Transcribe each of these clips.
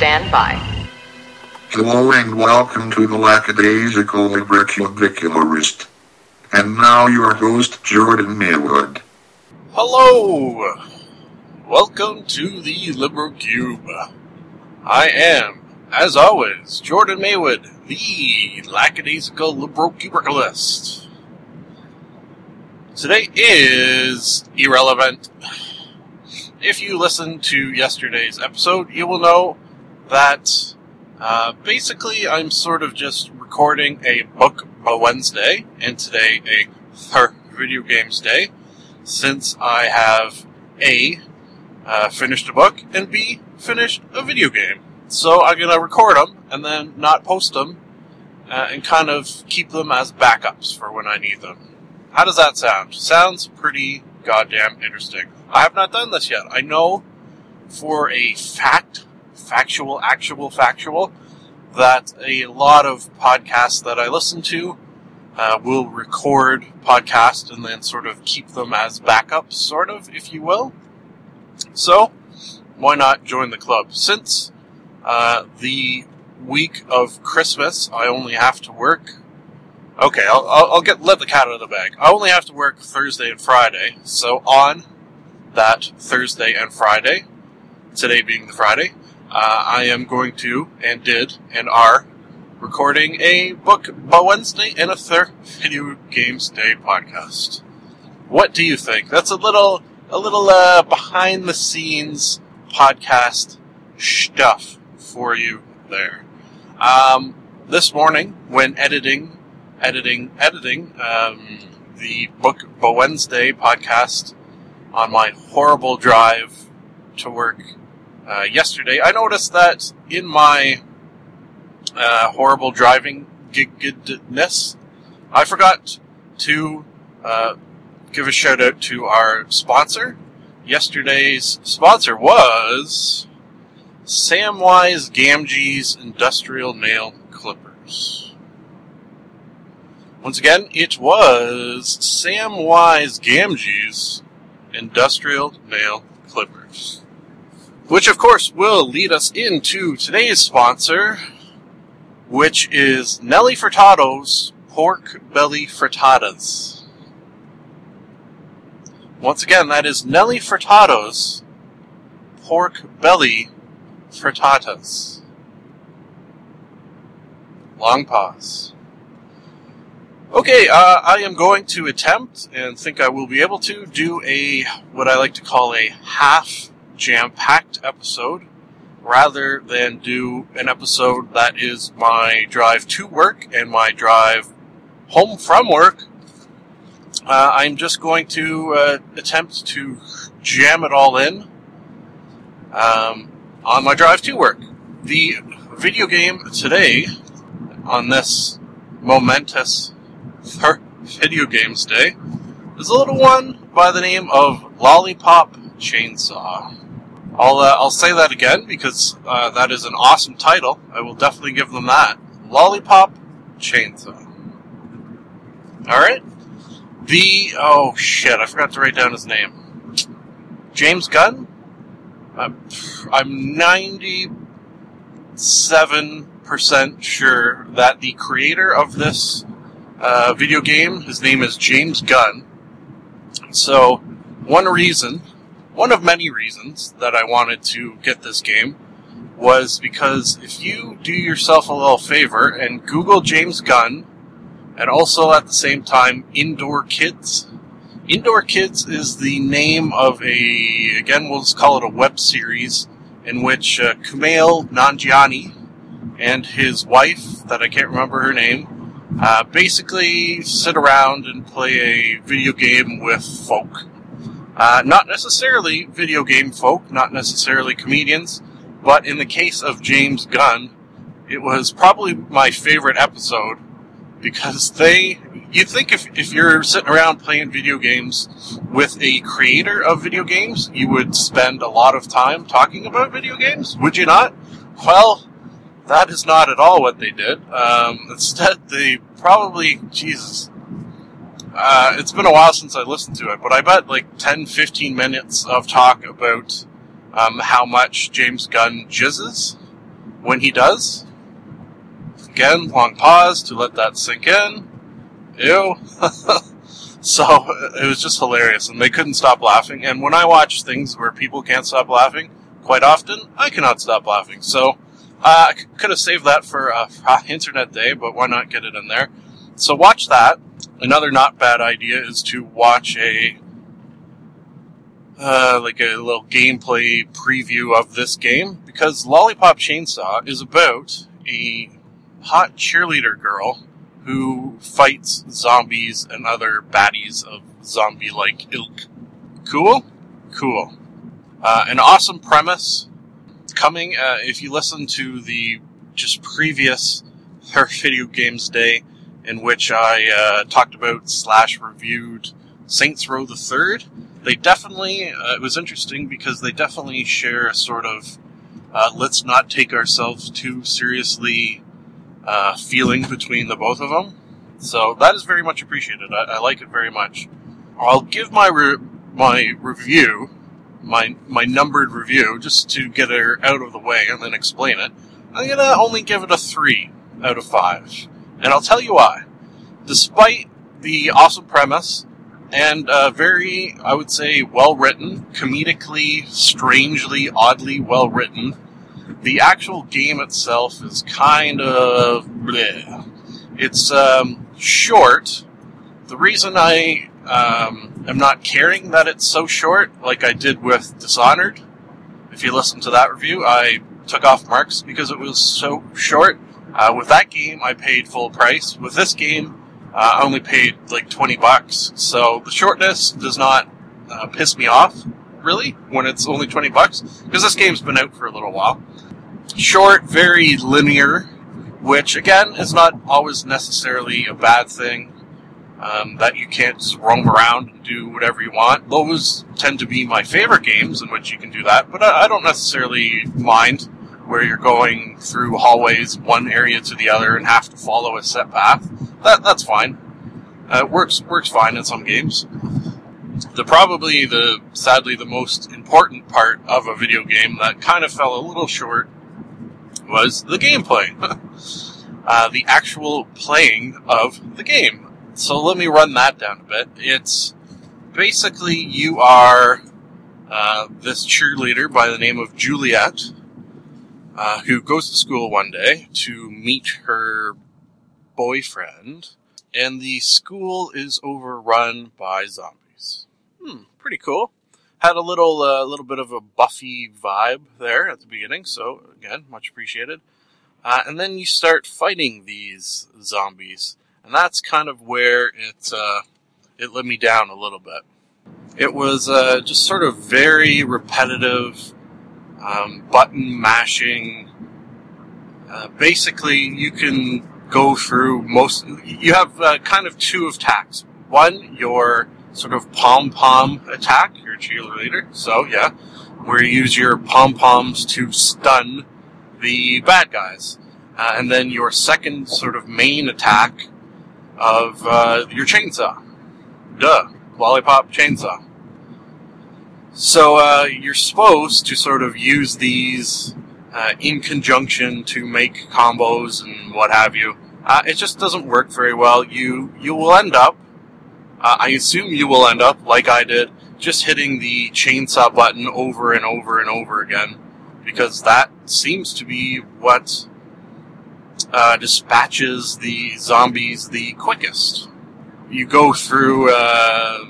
stand by. Hello and welcome to the Lackadaisical Librocubicularist. And now your host, Jordan Maywood. Hello! Welcome to the LibroCube. I am, as always, Jordan Maywood, the lackadaisical LibroCubicalist. Today is irrelevant. If you listened to yesterday's episode, you will know that uh, basically I'm sort of just recording a book a Wednesday, and today a or video games day, since I have A, uh, finished a book, and B, finished a video game. So I'm gonna record them and then not post them, uh, and kind of keep them as backups for when I need them. How does that sound? Sounds pretty goddamn interesting. I have not done this yet. I know for a fact, factual, actual, factual, that a lot of podcasts that I listen to uh, will record podcasts and then sort of keep them as backups, sort of, if you will. So, why not join the club? Since uh, the week of Christmas, I only have to work Okay, I'll, I'll, get let the cat out of the bag. I only have to work Thursday and Friday, so on that Thursday and Friday, today being the Friday, uh, I am going to and did and are recording a book by Wednesday and a third video games day podcast. What do you think? That's a little a little uh, behind the scenes podcast stuff for you there. Um, this morning, when editing editing editing um, the book Bo Wednesday podcast on my horrible drive to work uh, yesterday, I noticed that in my uh, horrible driving giggedness, I forgot to uh, give a shout out to our sponsor. Yesterday's sponsor was Samwise Gamgee's Industrial Nail Clippers. Once again, it was Samwise Gamgee's Industrial Nail Clippers. Which, of course, will lead us into today's sponsor, which is Nelly Furtado's Pork Belly Frittatas. Once again, that is Nelly Furtado's Pork Belly Frittatas. Long pause. Okay, uh, I am going to attempt and think I will be able to do a what I like to call a half jam packed episode rather than do an episode that is my drive to work and my drive home from work. Uh, I'm just going to uh, attempt to jam it all in um, on my drive to work. The video game today on this momentous Thur Video Games Day is a little one by the name of Lollipop Chainsaw. I'll, uh, I'll say that again because uh, that is an awesome title. I will definitely give them that. Lollipop Chainsaw. Alright? The. Oh shit, I forgot to write down his name. James Gunn? I'm, I'm 97% sure that the creator of this uh, video game. His name is James Gunn. So, one reason, one of many reasons that I wanted to get this game was because if you do yourself a little favor and Google James Gunn, and also at the same time Indoor Kids. Indoor Kids is the name of a, again, we'll just call it a web series in which uh, Kumail Nanjiani and his wife, that I can't remember her name, uh, basically, sit around and play a video game with folk. Uh, not necessarily video game folk, not necessarily comedians, but in the case of James Gunn, it was probably my favorite episode because they, you'd think if, if you're sitting around playing video games with a creator of video games, you would spend a lot of time talking about video games, would you not? Well, that is not at all what they did. Um, instead, they probably, Jesus, uh, it's been a while since I listened to it, but I bet like 10, 15 minutes of talk about um, how much James Gunn jizzes. when he does, again, long pause to let that sink in. Ew. so it was just hilarious, and they couldn't stop laughing. And when I watch things where people can't stop laughing, quite often I cannot stop laughing. So uh, I could have saved that for uh, Internet Day, but why not get it in there? So watch that. Another not bad idea is to watch a uh, like a little gameplay preview of this game because Lollipop Chainsaw is about a hot cheerleader girl who fights zombies and other baddies of zombie like ilk. Cool? Cool. Uh, an awesome premise. Coming, uh, if you listen to the just previous Thur Video Games Day, in which I uh, talked about slash reviewed Saints Row the Third, they definitely, uh, it was interesting because they definitely share a sort of uh, let's not take ourselves too seriously uh, feeling between the both of them. So that is very much appreciated. I, I like it very much. I'll give my re- my review, my my numbered review, just to get her out of the way and then explain it. I'm gonna only give it a three out of five, and I'll tell you why. Despite the awesome premise and uh, very, I would say, well written, comedically, strangely, oddly well written the actual game itself is kind of bleh. It's um, short. The reason I um, am not caring that it's so short, like I did with Dishonored, if you listen to that review, I took off marks because it was so short. Uh, with that game, I paid full price. With this game, uh, I only paid like 20 bucks. So the shortness does not uh, piss me off, really, when it's only 20 bucks, because this game's been out for a little while short, very linear, which again is not always necessarily a bad thing. Um, that you can't just roam around and do whatever you want. Those tend to be my favorite games in which you can do that, but I, I don't necessarily mind where you're going through hallways, one area to the other, and have to follow a set path. That that's fine. Uh, it works works fine in some games. The probably the sadly the most important part of a video game that kind of fell a little short was the gameplay. uh, the actual playing of the game. So let me run that down a bit. It's basically you are uh, this cheerleader by the name of Juliet, uh, who goes to school one day to meet her boyfriend, and the school is overrun by zombies. Hmm, pretty cool had a little uh, little bit of a Buffy vibe there at the beginning, so again, much appreciated. Uh, and then you start fighting these zombies, and that's kind of where it uh, it let me down a little bit. It was uh, just sort of very repetitive, um, button mashing. Uh, basically, you can go through most. You have uh, kind of two attacks. One, your sort of pom pom attack, your cheerleader. So, yeah, where you use your pom poms to stun the bad guys. Uh, and then your second sort of main attack of uh, your chainsaw. Duh. Lollipop chainsaw. So uh, you're supposed to sort of use these uh, in conjunction to make combos and what have you. Uh, it just doesn't work very well. You you will end up uh, I assume you will end up, like I did, just hitting the chainsaw button over and over and over again, because that seems to be what uh, dispatches the zombies the quickest. You go through uh,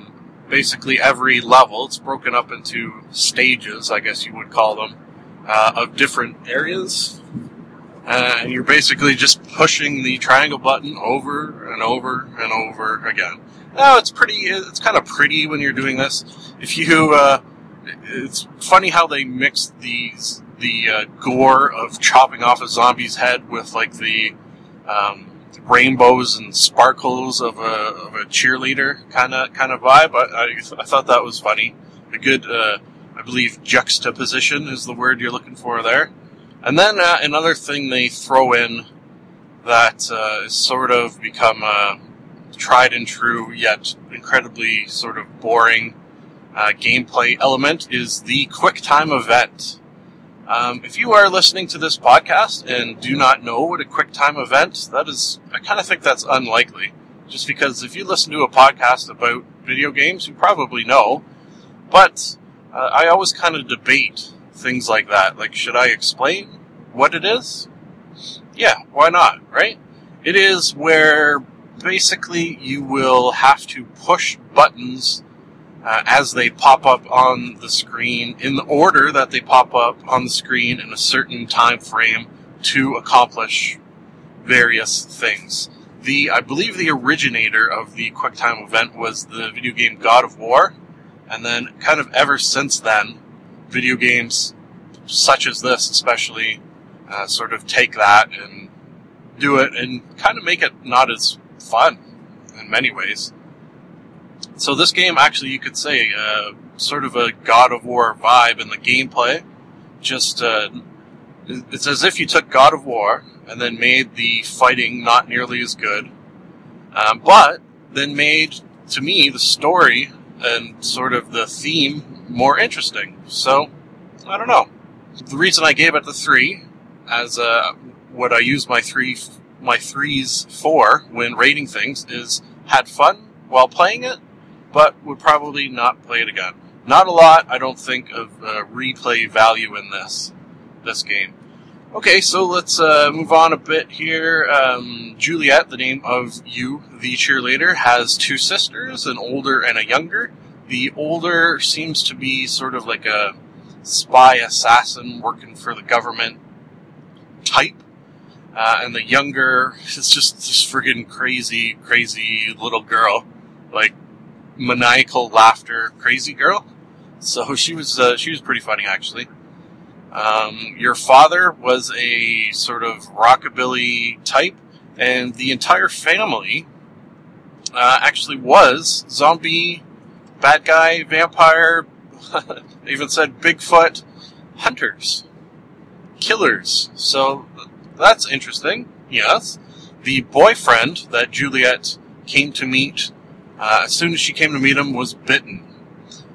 basically every level. It's broken up into stages, I guess you would call them, uh, of different areas. Uh, and you're basically just pushing the triangle button over and over and over again. No, it's pretty. It's kind of pretty when you're doing this. If you, uh, it's funny how they mix these the uh, gore of chopping off a zombie's head with like the um, rainbows and sparkles of a, of a cheerleader kind of kind of vibe. I, I, I, thought that was funny. A good, uh, I believe, juxtaposition is the word you're looking for there. And then uh, another thing they throw in that uh, sort of become a tried and true yet incredibly sort of boring uh, gameplay element is the quick time event. Um, if you are listening to this podcast and do not know what a quick time event, that is, I kind of think that's unlikely. Just because if you listen to a podcast about video games, you probably know. But uh, I always kind of debate things like that. Like, should I explain what it is? Yeah, why not, right? It is where basically you will have to push buttons uh, as they pop up on the screen in the order that they pop up on the screen in a certain time frame to accomplish various things. The I believe the originator of the quick time event was the video game God of War, and then kind of ever since then, video games such as this, especially, uh, sort of take that and do it and kind of make it not as fun in many ways. So this game, actually, you could say, uh, sort of a God of War vibe in the gameplay. Just uh, it's as if you took God of War and then made the fighting not nearly as good, um, but then made to me the story and sort of the theme more interesting. So I don't know. The reason I gave it the three, as uh, what I use my three my threes for when rating things, is had fun while playing it but would probably not play it again. Not a lot, I don't think, of uh, replay value in this this game. Okay, so let's uh, move on a bit here. Um, Juliet, the name of you, the cheerleader, has two sisters, an older and a younger. The older seems to be sort of like a spy assassin working for the government type. Uh, and the younger is just this friggin' crazy, crazy little girl. Like, maniacal laughter crazy girl. So she was uh, she was pretty funny actually. Um, your father was a sort of rockabilly type, and the entire family uh, actually was zombie, bad guy, vampire. even said Bigfoot hunters, killers. So that's interesting. Yes, the boyfriend that Juliet came to meet uh, as soon as she came to meet him, was bitten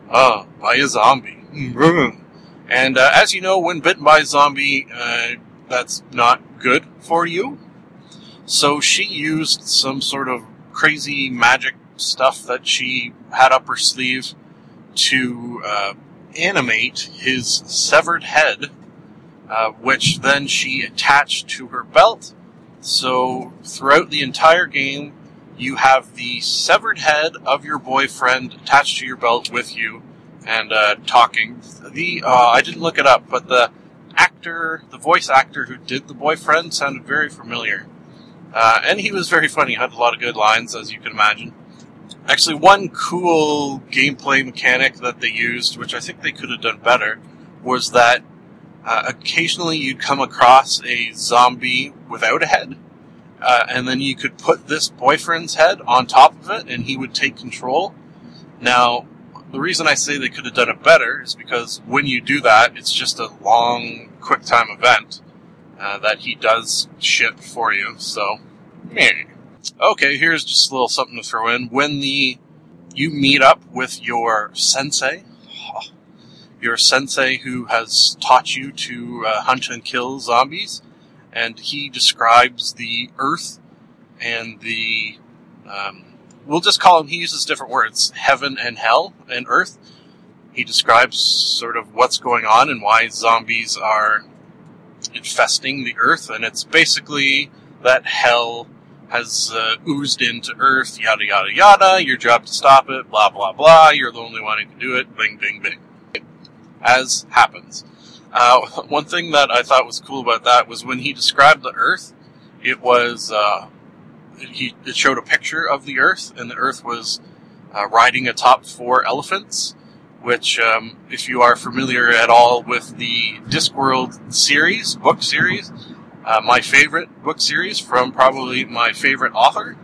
uh, by a zombie. And uh, as you know, when bitten by a zombie, uh, that's not good for you. So she used some sort of crazy magic stuff that she had up her sleeve to uh, animate his severed head, uh, which then she attached to her belt. So throughout the entire game, you have the severed head of your boyfriend attached to your belt with you and uh, talking. The uh, I didn't look it up, but the actor, the voice actor who did the boyfriend, sounded very familiar, uh, and he was very funny. Had a lot of good lines, as you can imagine. Actually, one cool gameplay mechanic that they used, which I think they could have done better, was that uh, occasionally you'd come across a zombie without a head uh, and then you could put this boyfriend's head on top of it, and he would take control. Now, the reason I say they could have done it better is because when you do that, it's just a long, quick time event uh, that he does shit for you. So, meh. Okay, here's just a little something to throw in. When the you meet up with your sensei, your sensei who has taught you to uh, hunt and kill zombies, and he describes the earth and the um, we'll just call him he uses different words heaven and hell and earth. He describes sort of what's going on and why zombies are infesting the earth and it's basically that hell has uh, oozed into earth yada yada yada your job to stop it blah blah blah you're the only one who can do it bing bing bing. As happens uh, one thing that I thought was cool about that was when he described the Earth, it was uh, he it showed a picture of the Earth, and the Earth was uh, riding atop four elephants. Which, um, if you are familiar at all with the Discworld series, book series, uh, my favorite book series from probably my favorite author,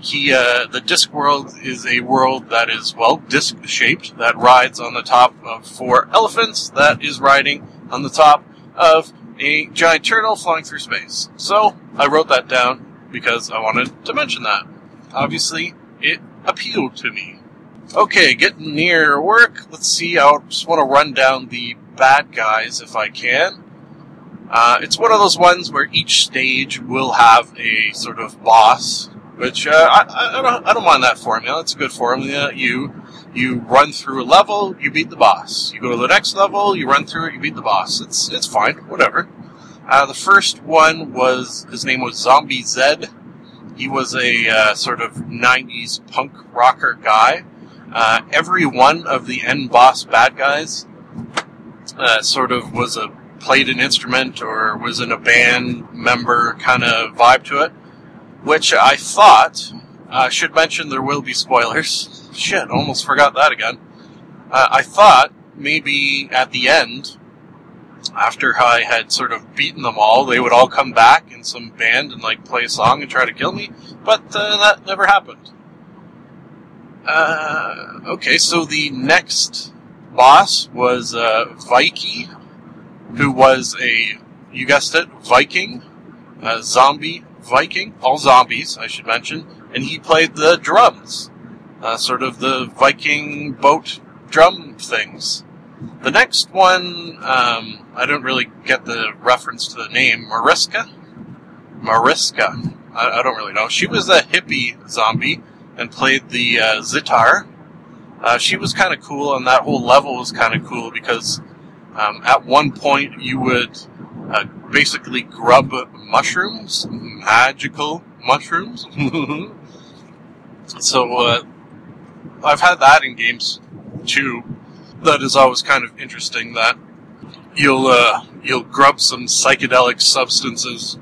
he uh, the disc world is a world that is well disc shaped that rides on the top of four elephants that is riding on the top of a giant turtle flying through space. So i wrote that down because i wanted to mention that. Obviously it appealed to me. Okay getting near work. Let's see i just want to run down the bad guys if I can. Uh, it's one of those ones where each stage will have a sort of boss, which uh, I, I, don't, I don't mind that formula. It's a good formula. You you run through a level, you beat the boss. You go to the next level, you run through it, you beat the boss. It's it's fine, whatever. Uh, the first one was his name was Zombie Zed. He was a uh, sort of '90s punk rocker guy. Uh, every one of the end boss bad guys uh, sort of was a played an instrument or was in a band member kind of vibe to it, which I thought uh, should mention there will be spoilers. Shit, almost forgot that again. Uh, I thought maybe at the end, after I had sort of beaten them all, they would all come back in some band and like play a song and try to kill me, but uh, that never happened. Uh, okay, so the next boss was uh, Viking, who was a, you guessed it, Viking, a zombie Viking, all zombies, I should mention, and he played the drums, uh, sort of the Viking boat drum things. The next one, um, I don't really get the reference to the name, Mariska? Mariska. I, I don't really know. She was a hippie zombie and played the uh, sitar. Uh, she was kind of cool, and that whole level was kind of cool because um, at one point you would uh, basically grub mushrooms, magical mushrooms. so uh, I've had that in games too. That is always kind of interesting. That you'll uh, you'll grub some psychedelic substances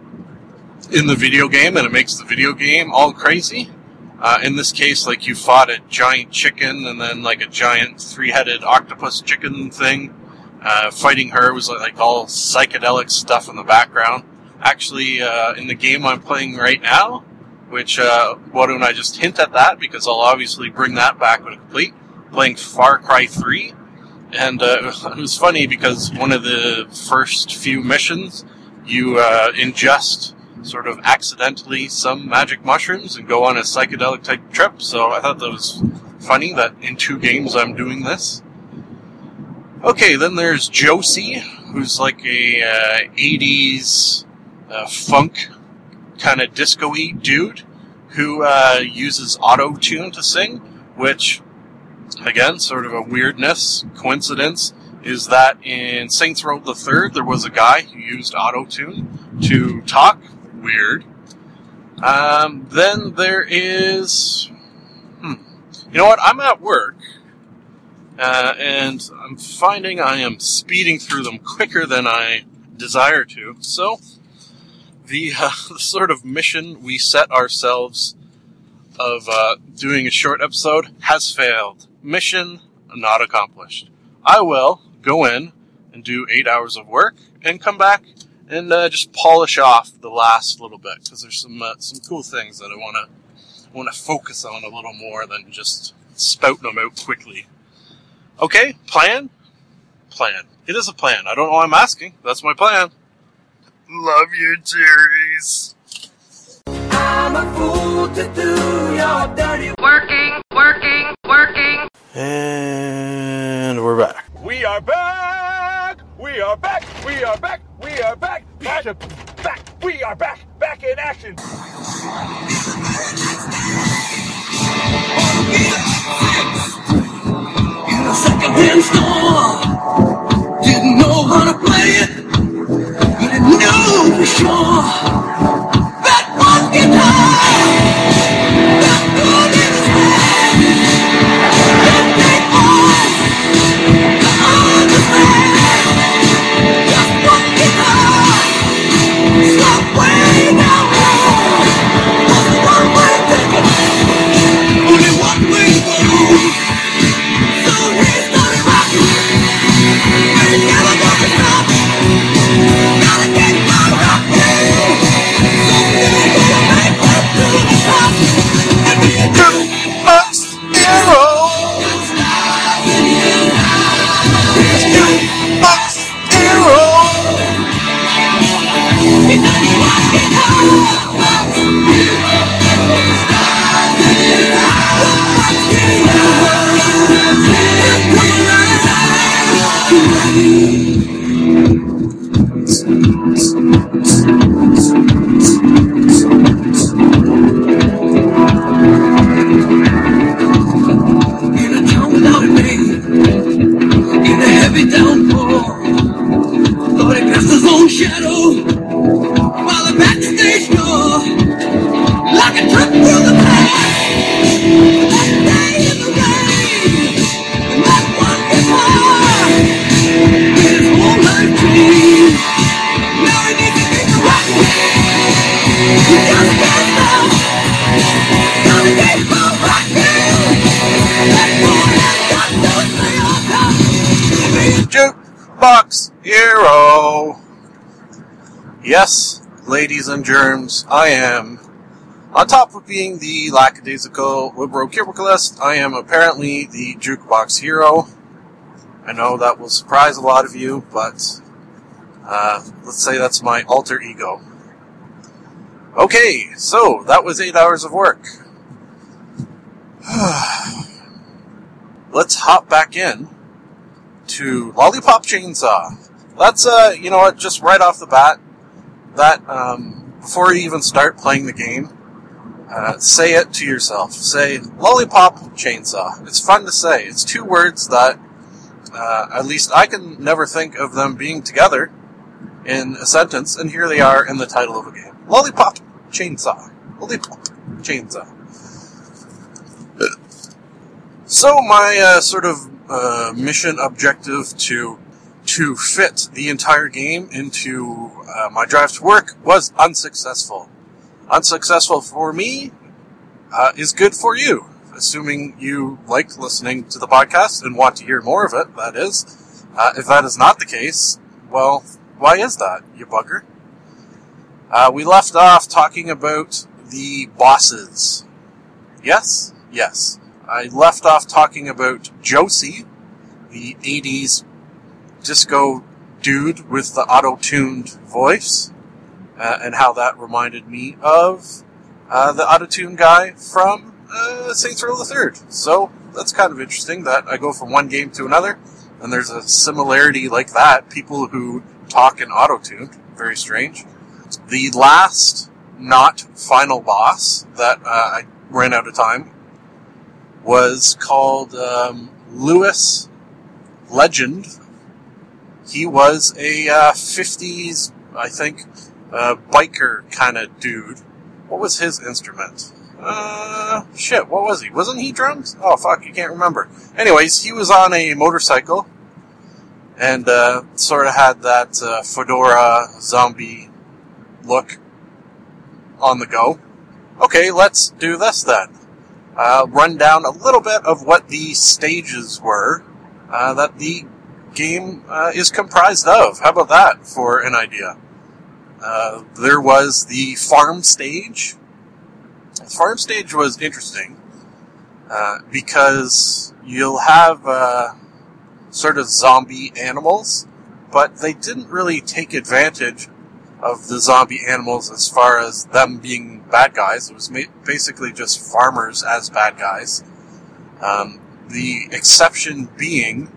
in the video game, and it makes the video game all crazy. Uh, in this case, like you fought a giant chicken and then like a giant three-headed octopus chicken thing. Uh, fighting her was like all psychedelic stuff in the background. Actually, uh, in the game I'm playing right now, which uh, why don't I just hint at that because I'll obviously bring that back when complete. Playing Far Cry 3, and uh, it was funny because one of the first few missions you uh, ingest sort of accidentally some magic mushrooms and go on a psychedelic type trip. So I thought that was funny that in two games I'm doing this. Okay, then there's Josey, who's like a uh, 80s uh, funk kind of disco-y dude who uh, uses auto tune to sing, which, again, sort of a weirdness, coincidence, is that in Saints Row the Third there was a guy who used auto tune to talk weird. Um, then there is, hmm, you know what? I'm at work, uh, and I'm finding I am speeding through them quicker than I desire to. So, the, uh, sort of mission we set ourselves of uh, doing a short episode has failed. Mission not accomplished. I will go in and do eight hours of work and come back and uh, just polish off the last little bit because there's some uh, some cool things that I want to want to focus on a little more than just spouting them out quickly. Okay, plan, plan. It is a plan. I don't know why I'm asking. That's my plan. Love you, Jerry's. I'm a fool to do your dirty working, working, working. And we're back. We are back. We are back. We are back. We are back. Back. Back. We are back. Back in action. In a secondhand store, didn't know how to play it, but I knew ladies and germs, I am. On top of being the lackadaisical LibroCubicalist, I am apparently the Jukebox Hero. I know that will surprise a lot of you, but uh, let's say that's my alter ego. Okay, so that was eight hours of work. Let's hop back in to Lollipop Chainsaw. That's uh, you know what? Just right off the bat, that um, before you even start playing the game, uh, say it to yourself. Say Lollipop Chainsaw. It's fun to say. It's two words that, uh, at least I can never think of them being together in a sentence, and here they are in the title of a game. Lollipop Chainsaw. Lollipop Chainsaw. So my uh, sort of uh, mission objective to to fit the entire game into uh, my drive to work was unsuccessful. Unsuccessful for me uh, is good for you, assuming you like listening to the podcast and want to hear more of it. That is, uh, if that is not the case, well, why is that, you bugger? Uh, we left off talking about the bosses. Yes, yes. I left off talking about Josey, the 80s disco dude with the auto tuned voice, uh, and how that reminded me of uh, the auto tune guy from uh, Saints Row the Third. So that's kind of interesting that I go from one game to another, and there's a similarity like that. People who talk in auto tune, very strange. The last, not final boss that uh, I ran out of time was called um, Lewis Legend. He was a uh, 50s, I think, uh, biker kind of dude. What was his instrument? Uh, shit, what was he? Wasn't he drums? Oh, fuck, you can't remember. Anyways, he was on a motorcycle and uh, sort of had that uh, fedora zombie look on the go. Okay, let's do this then uh, run down a little bit of what the stages were uh, that the game uh, is comprised of. How about that for an idea? Uh, there was the farm stage. The farm stage was interesting uh, because you'll have uh, sort of zombie animals, but they didn't really take advantage of the zombie animals as far as them being bad guys. It was basically just farmers as bad guys. Um, the exception being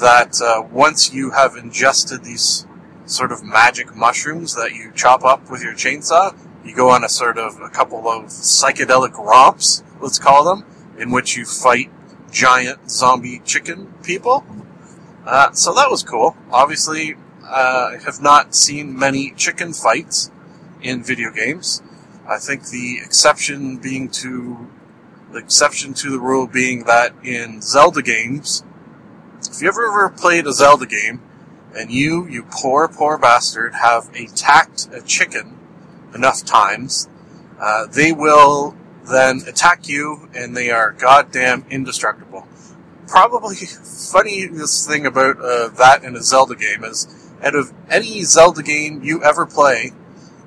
that uh, once you have ingested these sort of magic mushrooms that you chop up with your chainsaw, you go on a sort of a couple of psychedelic romps, let's call them, in which you fight giant zombie chicken people. Uh, so that was cool. Obviously, uh, I have not seen many chicken fights in video games. I think the exception being to the exception to the rule being that in Zelda games, if you ever ever played a Zelda game and you, you poor poor bastard, have attacked a chicken enough times, uh, they will then attack you and they are goddamn indestructible. Probably funniest thing about uh, that in a Zelda game is out of any Zelda game you ever play,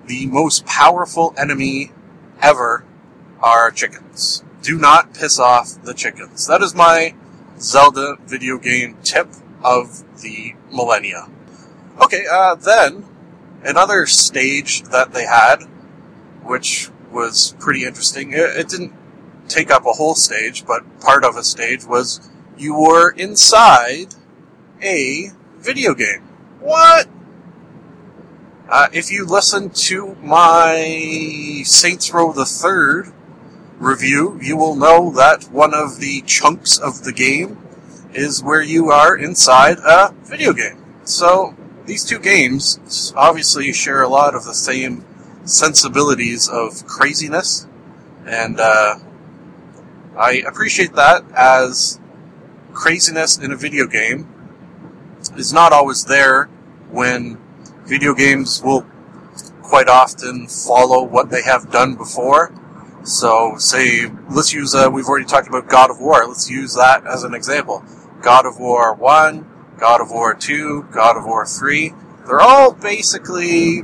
the most powerful enemy ever are chickens. Do not piss off the chickens. That is my Zelda video game tip of the millennia. Okay, uh, then another stage that they had, which was pretty interesting. It, it didn't take up a whole stage, but part of a stage was you were inside a video game. What? Uh, if you listen to my Saints Row the Third review, you will know that one of the chunks of the game is where you are inside a video game. So these two games obviously share a lot of the same sensibilities of craziness, and uh, I appreciate that as craziness in a video game is not always there when video games will quite often follow what they have done before. So, say, let's use, uh, we've already talked about God of War. Let's use that as an example. God of War 1, God of War 2, God of War 3. They're all basically,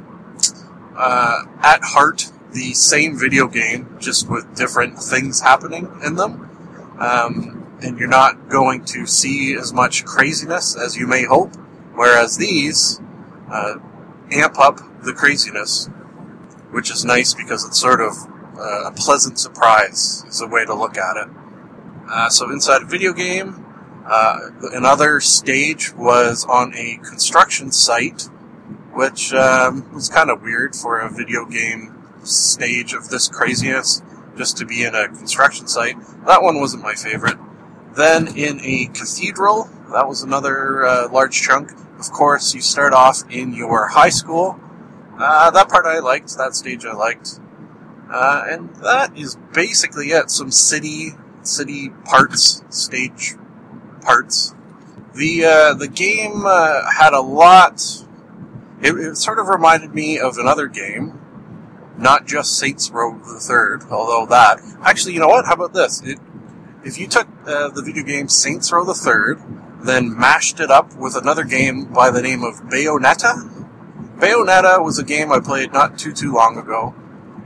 uh, at heart, the same video game, just with different things happening in them. Um, and you're not going to see as much craziness as you may hope. Whereas these uh, amp up the craziness, which is nice because it's sort of a pleasant surprise, is a way to look at it. Uh, so inside a video game, uh, another stage was on a construction site, which um, was kind of weird for a video game stage of this craziness, just to be in a construction site. That one wasn't my favorite. Then in a cathedral, that was another uh, large chunk. Of course, you start off in your high school. Uh, that part I liked, that stage I liked. Uh, and that is basically it. Some city, city parts, stage parts. The, uh, the game, uh, had a lot, it, it sort of reminded me of another game, not just Saints Row the Third, although that, actually, you know what, how about this? It, if you took, uh, the video game Saints Row the Third, then mashed it up with another game by the name of Bayonetta. Bayonetta was a game I played not too too long ago,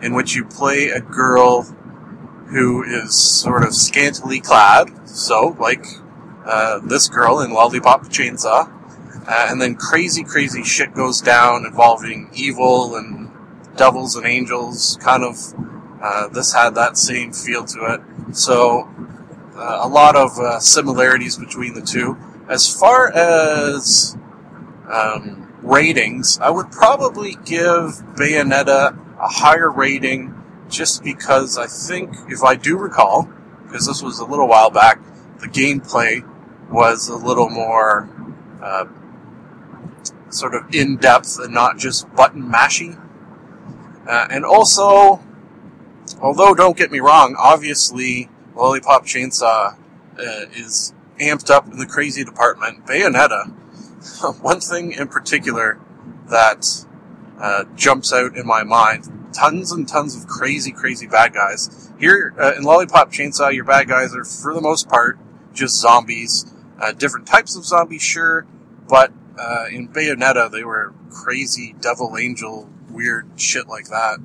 in which you play a girl who is sort of scantily clad, so like uh, this girl in Lollipop Chainsaw, uh, and then crazy crazy shit goes down involving evil and devils and angels. Kind of, uh, this had that same feel to it. So uh, a lot of uh, similarities between the two. As far as um, ratings, I would probably give Bayonetta a higher rating just because I think, if I do recall, because this was a little while back, the gameplay was a little more uh, sort of in depth and not just button mashy. Uh, and also, although don't get me wrong, obviously Lollipop Chainsaw uh, is amped up in the crazy department. Bayonetta, one thing in particular that uh, jumps out in my mind tons and tons of crazy, crazy bad guys. Here uh, in Lollipop Chainsaw, your bad guys are for the most part just zombies. Uh, different types of zombies, sure, but uh, in Bayonetta, they were crazy devil angel, weird shit like that.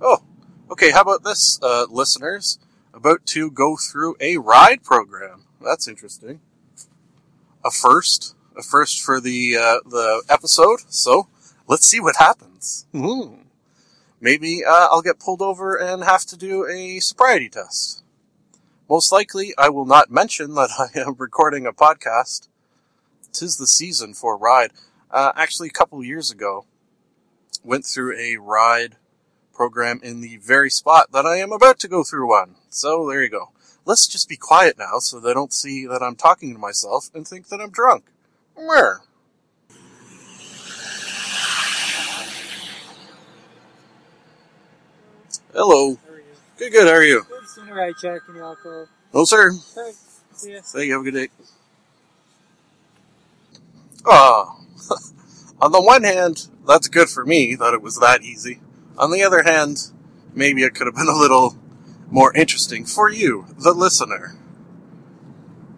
Oh, okay, how about this, uh, listeners? about to go through a ride program. That's interesting. A first, a first for the uh, the episode. So let's see what happens. Hmm. Maybe uh, I'll get pulled over and have to do a sobriety test. Most likely, I will not mention that I am recording a podcast. Tis the season for a ride. Uh, actually, a couple years ago, went through a ride program in the very spot that I am about to go through one. So there you go. Let's just be quiet now so they don't see that I'm talking to myself and think that I'm drunk. Where? Hello. How are you? Good, good. How are you? Good. Seen a ride check and alcohol. No, sir. Alright. See ya. Thank you. Have a good day. Ah. On the one hand, that's good Thur me that it was that easy. On the other hand, maybe it could have been a little more interesting for you, the listener.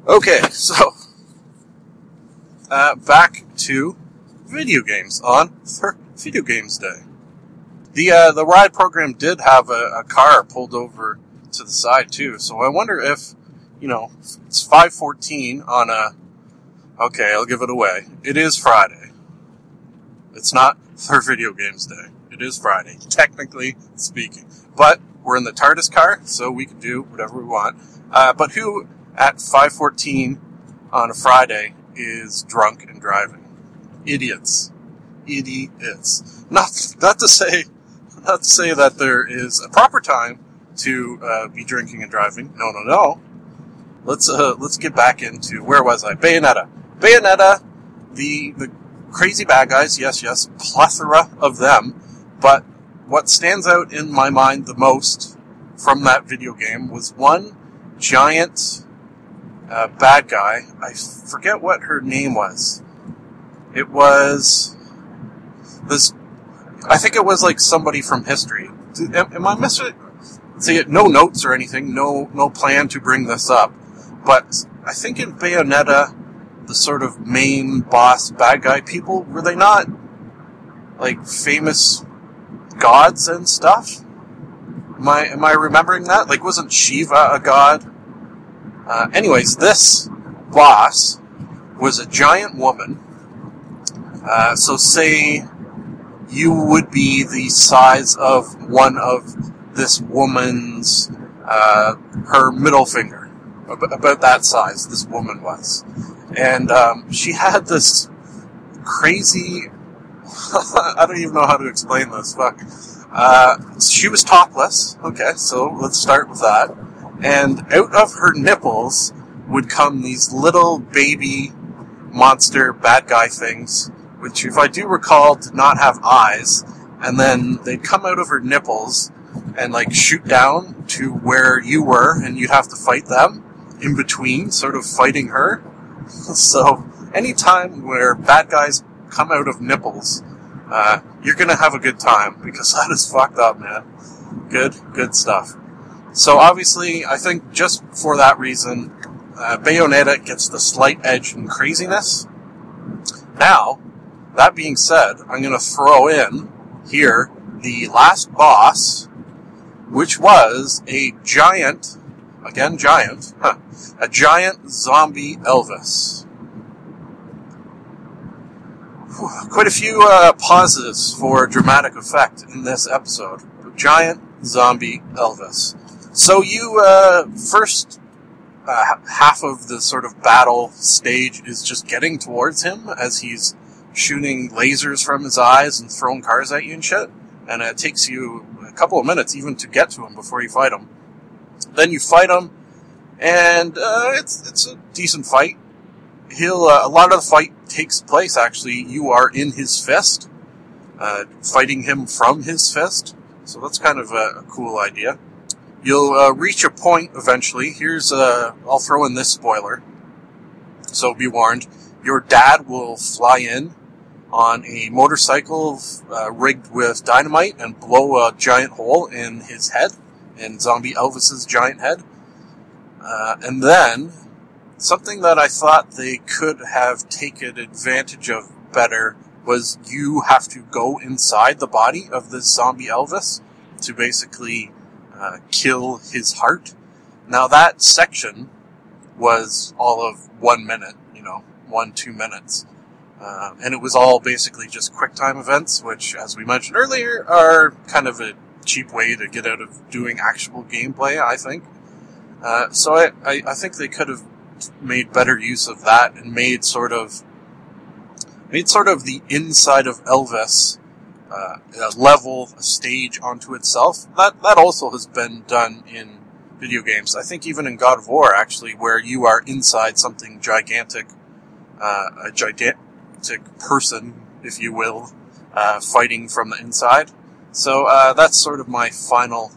Okay, so uh, back to video games on for Video Games Day. The uh, the ride program did have a, a car pulled over to the side too, so I wonder if you know it's five fourteen on a. Okay, I'll give it away. It is Friday. It's not Thur Video Games Day. It is Friday, technically speaking. But we're in the TARDIS car, so we can do whatever we want. Uh, but who at 5:14 on a Friday is drunk and driving? Idiots, idiots. Not not to say not to say that there is a proper time to uh, be drinking and driving. No, no, no. Let's uh, let's get back into where was I? Bayonetta. Bayonetta. The the crazy bad guys. Yes, yes, plethora of them. But what stands out in my mind the most from that video game was one giant uh, bad guy. I forget what her name was. It was this. I think it was like somebody from history. Am, am I missing? See, no notes or anything, no no plan to bring this up, but I think in Bayonetta, the sort of main boss bad guy people were they not like famous gods and stuff? Am I am I remembering that? Like, wasn't Shiva a god? Uh, anyways, this boss was a giant woman. Uh, so say you would be the size of one of this woman's uh, her middle finger, about that size. This woman was, and um, she had this crazy. I don't even know how to explain this. Fuck. Uh, she was topless. Okay, so let's start with that. And out of her nipples would come these little baby monster bad guy things, which, if I do recall, did not have eyes. And then they'd come out of her nipples and like shoot down to where you were, and you'd have to fight them in between, sort of fighting her. So, anytime where bad guys come out of nipples, uh, you're gonna have a good time because that is fucked up, man. Good, good stuff. So obviously, I think just for that reason, uh, Bayonetta gets the slight edge in craziness. Now, that being said, I'm gonna throw in here the last boss, which was a giant, again giant, huh, a giant zombie Elvis quite a few uh, pauses for dramatic effect in this episode. Giant zombie Elvis. So you uh, first uh, half of the sort of battle stage is just getting towards him as he's shooting lasers from his eyes and throwing cars at you and shit. And it takes you a couple of minutes even to get to him before you fight him. Then you fight him, and uh, it's it's a decent fight. He'll uh, a lot of the fight takes place actually. You are in his fist uh, fighting him from his fist. So that's kind of a, a cool idea. You'll uh, reach a point eventually. Here's uh, i'll throw in this spoiler. So be warned. Your dad will fly in on a motorcycle uh, rigged with dynamite and blow a giant hole in his head in zombie elvis's giant head uh, and then something that I thought they could have taken advantage of better was you have to go inside the body of this zombie Elvis to basically uh, kill his heart. Now that section was all of one minute, you know, one, two minutes. Uh, and it was all basically just quick time events, which, as we mentioned earlier, are kind of a cheap way to get out of doing actual gameplay, I think. Uh, so I, I, I think they could have made better use of that and made sort of made sort of the inside of Elvis uh, a level, a stage onto itself. That that also has been done in video games. I think even in God of War, actually, where you are inside something gigantic, uh, a gigantic person, if you will, uh, fighting from the inside. So uh, that's sort of my final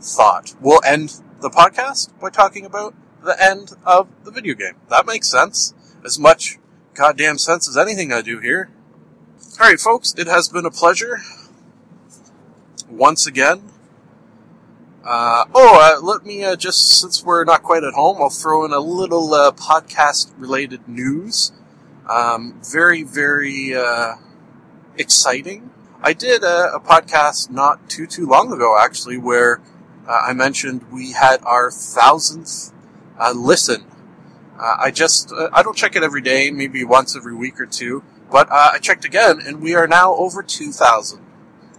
thought. We'll end the podcast by talking about the end of the video game. That makes sense. As much goddamn sense as anything I do here. Alright, folks, it has been a pleasure. Once again. Uh, oh, uh, let me uh, just, since we're not quite at home, I'll throw in a little uh, podcast related news. Um, very, very uh, exciting. I did a, a, podcast not too, too long ago, actually, where uh, I mentioned we had our thousandth uh, listen. Uh, I just, uh, I don't check it every day, maybe once every week or two, but uh, I checked again, and we are now over 2,000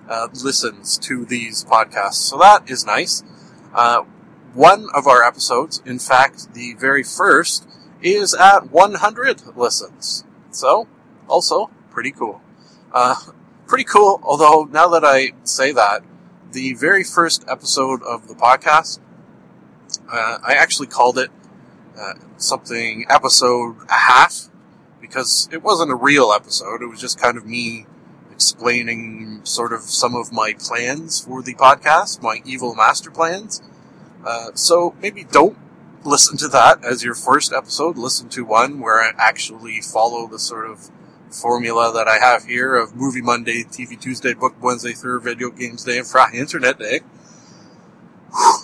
uh, listens to these podcasts. So that is nice. Uh, one of our episodes, in fact, the very first, is at 100 listens. So, also, pretty cool. pretty cool, although now that I say that, the very first episode of the podcast uh, I actually called it uh, something episode a half because it wasn't a real episode. It was just kind of me explaining sort of some of my plans for the podcast, my evil master plans. Uh, so maybe don't listen to that as your first episode. Listen to one where I actually follow the sort of formula that I have here of Movie Monday, TV Tuesday, Book Wednesday, Thur Video Games Day, and Friday Internet Day.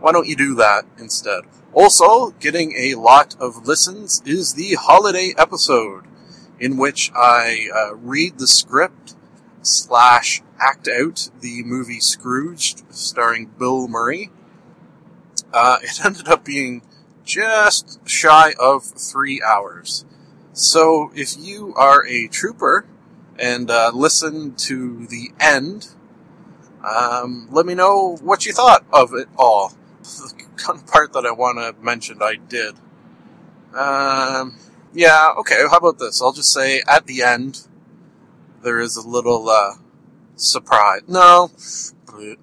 Why don't you do that instead? Also, getting a lot of listens is the holiday episode, in which I uh, read the script slash act out the movie Scrooge, starring Bill Murray. Uh, it ended up being just shy of three hours. So if you are a trooper and uh, listen to the end, um, let me know what you thought of it all. The kind of part that I want to mention, I did. Um, yeah, okay, how about this? I'll just say at the end, there is a little, uh, surprise. No.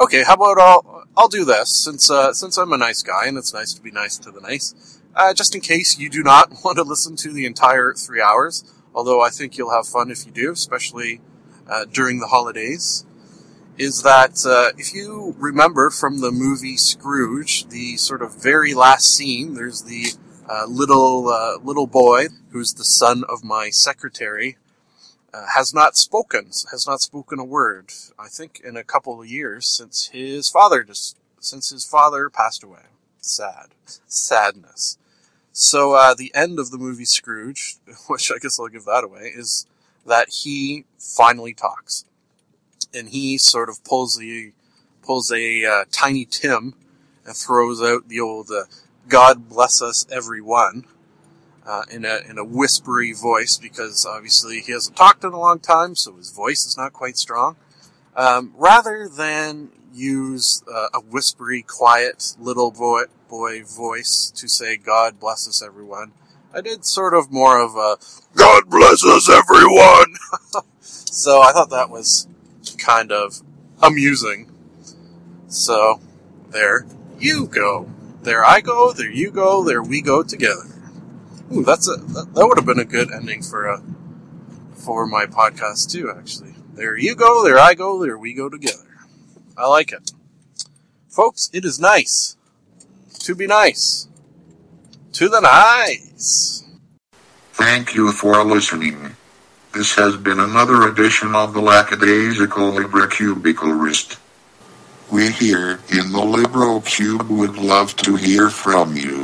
Okay, how about I'll, I'll do this, since, uh, since I'm a nice guy, and it's nice to be nice to the nice. Uh, just in case you do not want to listen to the entire three hours, although I think you'll have fun if you do, especially, uh, during the holidays is that uh, if you remember from the movie Scrooge, the sort of very last scene, there's the uh, little uh, little boy who's the son of my secretary, uh, has not spoken, has not spoken a word. I think in a couple of years since his father just since his father passed away. Sad, sadness. So uh, the end of the movie Scrooge, which I guess I'll give that away, is that he finally talks and he sort of pulls the pulls a uh, tiny Tim and throws out the old uh, "God bless us, everyone" uh, in a in a whispery voice because obviously he hasn't talked in a long time, so his voice is not quite strong. Um, rather than use uh, a whispery, quiet little boy boy voice to say "God bless us, everyone," I did sort of more of a "God bless us, everyone." so I thought that was kind of amusing. So, there you go. There I go, there you go, there we go together. Ooh, that's a, that, would have been a good ending for a, for my podcast too, actually. There you go, there I go, there we go together. I like it. Folks, it is nice to be nice. To the nice. Thank you for listening. This has been another edition of the Lackadaisical Librocubicularist. We here in the Libro Cube would love to hear from you.